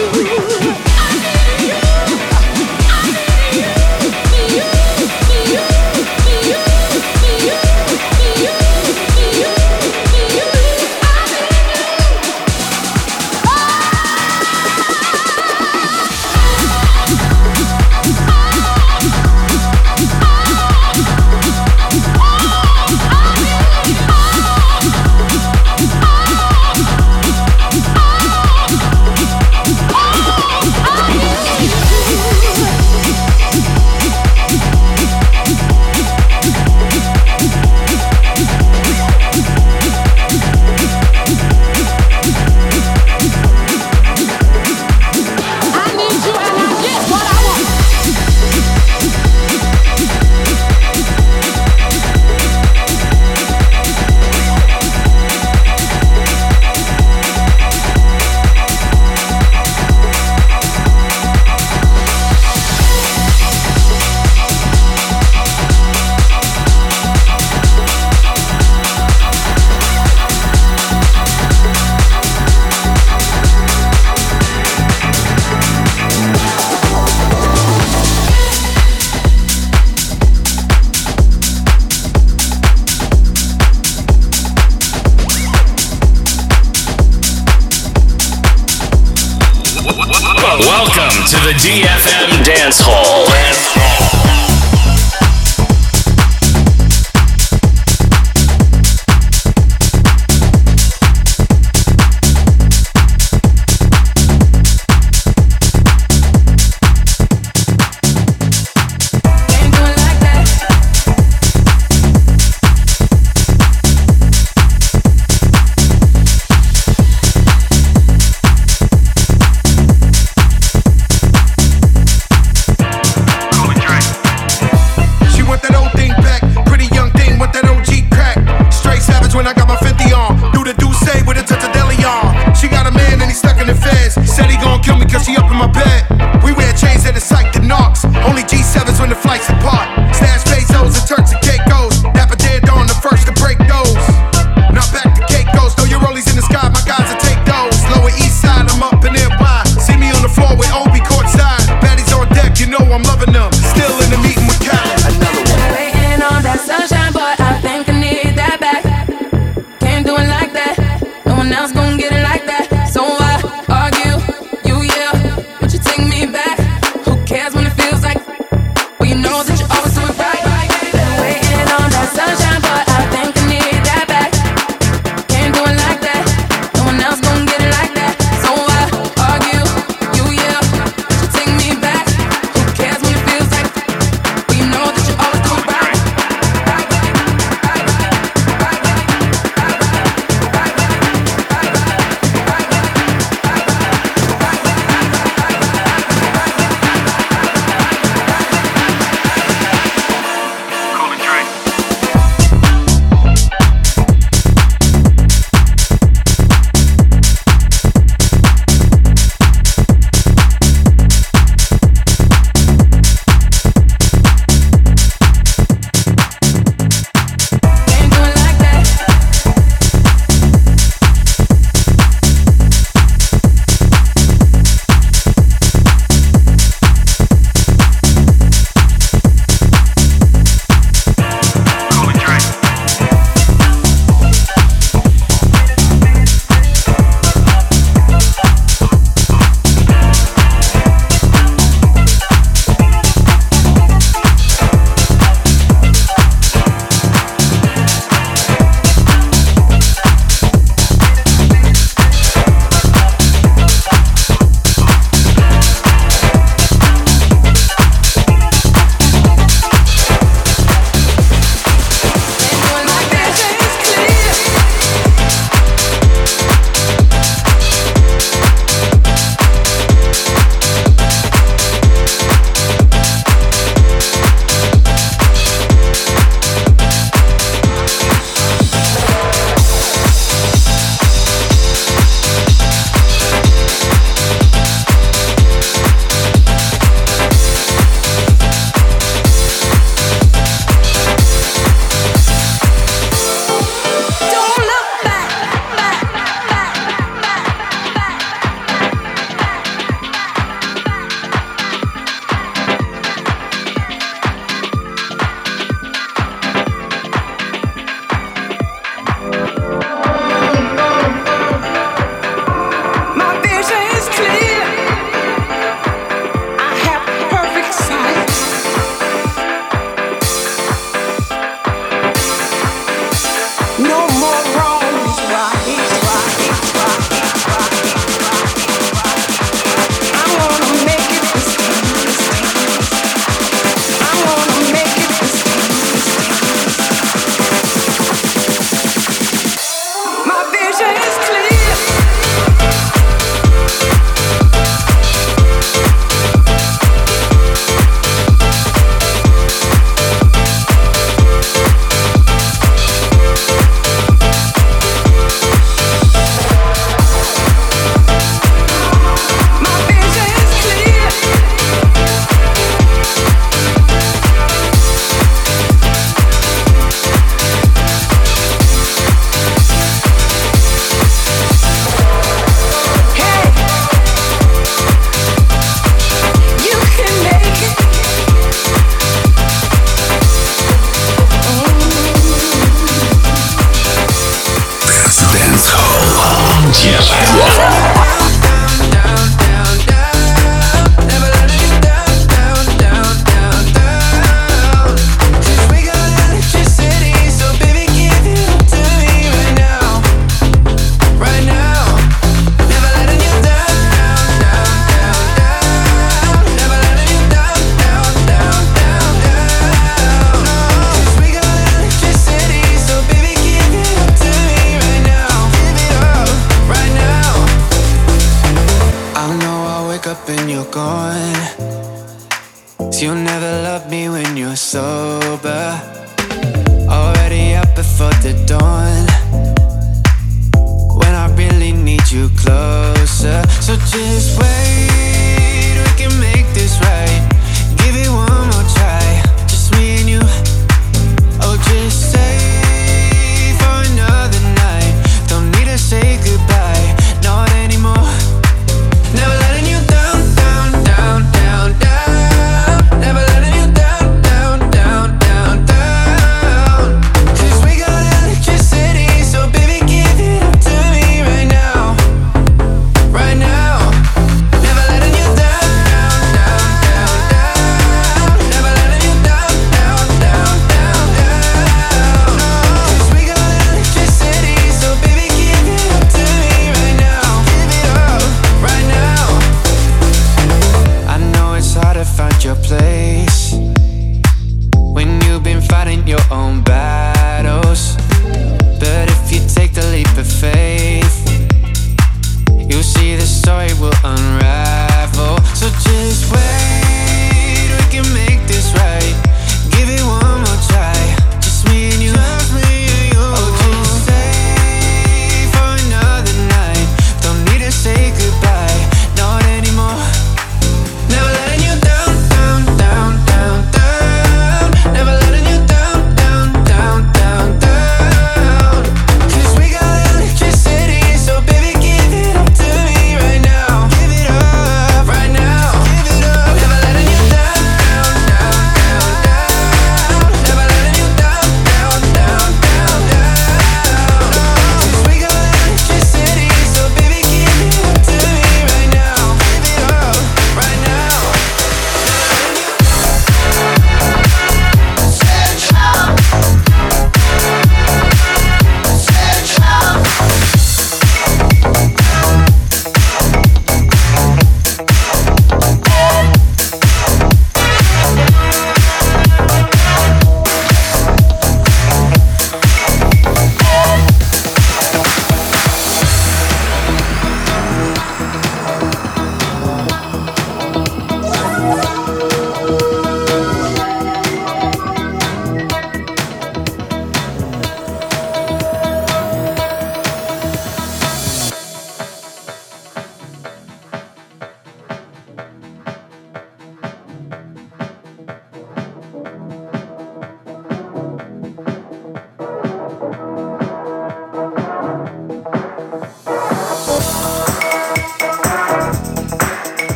to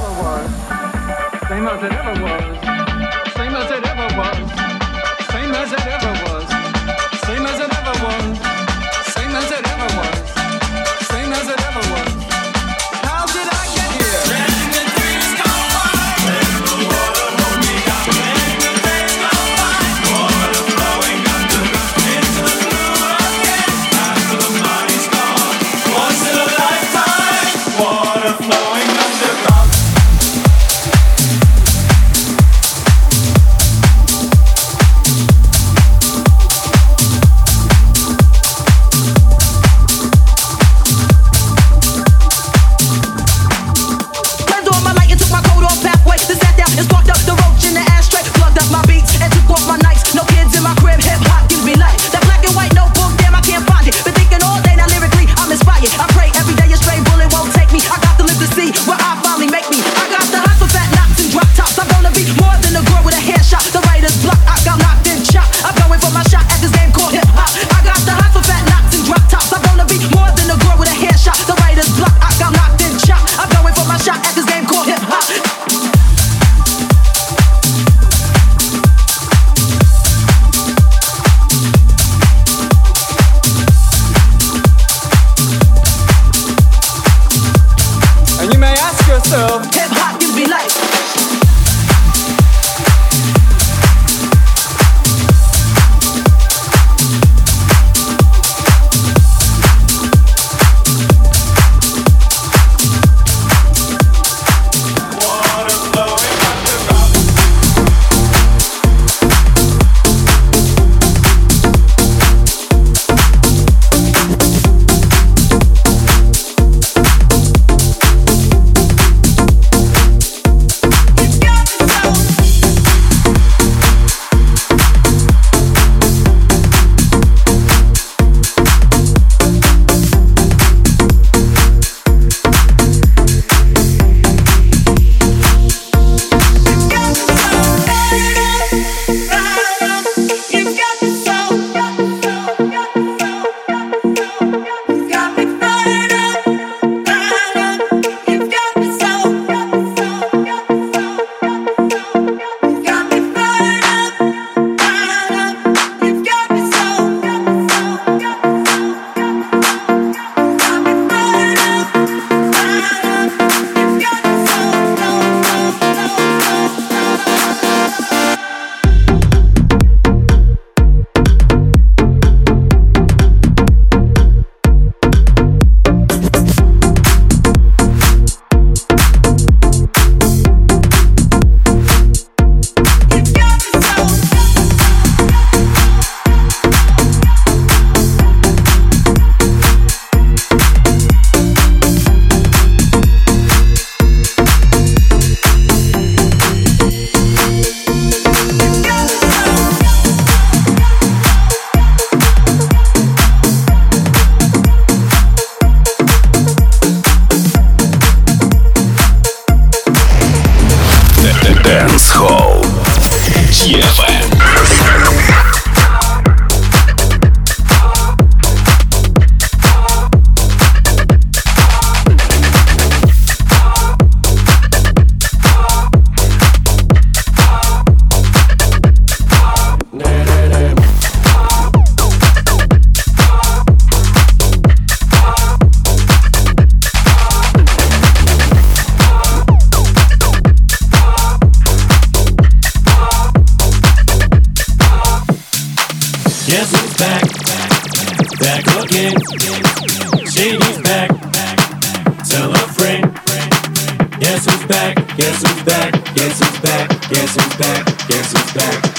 ever was. Same as it ever was. Same as it ever was. Same as it ever was. Same as it ever was. Guess who's back? Guess who's back?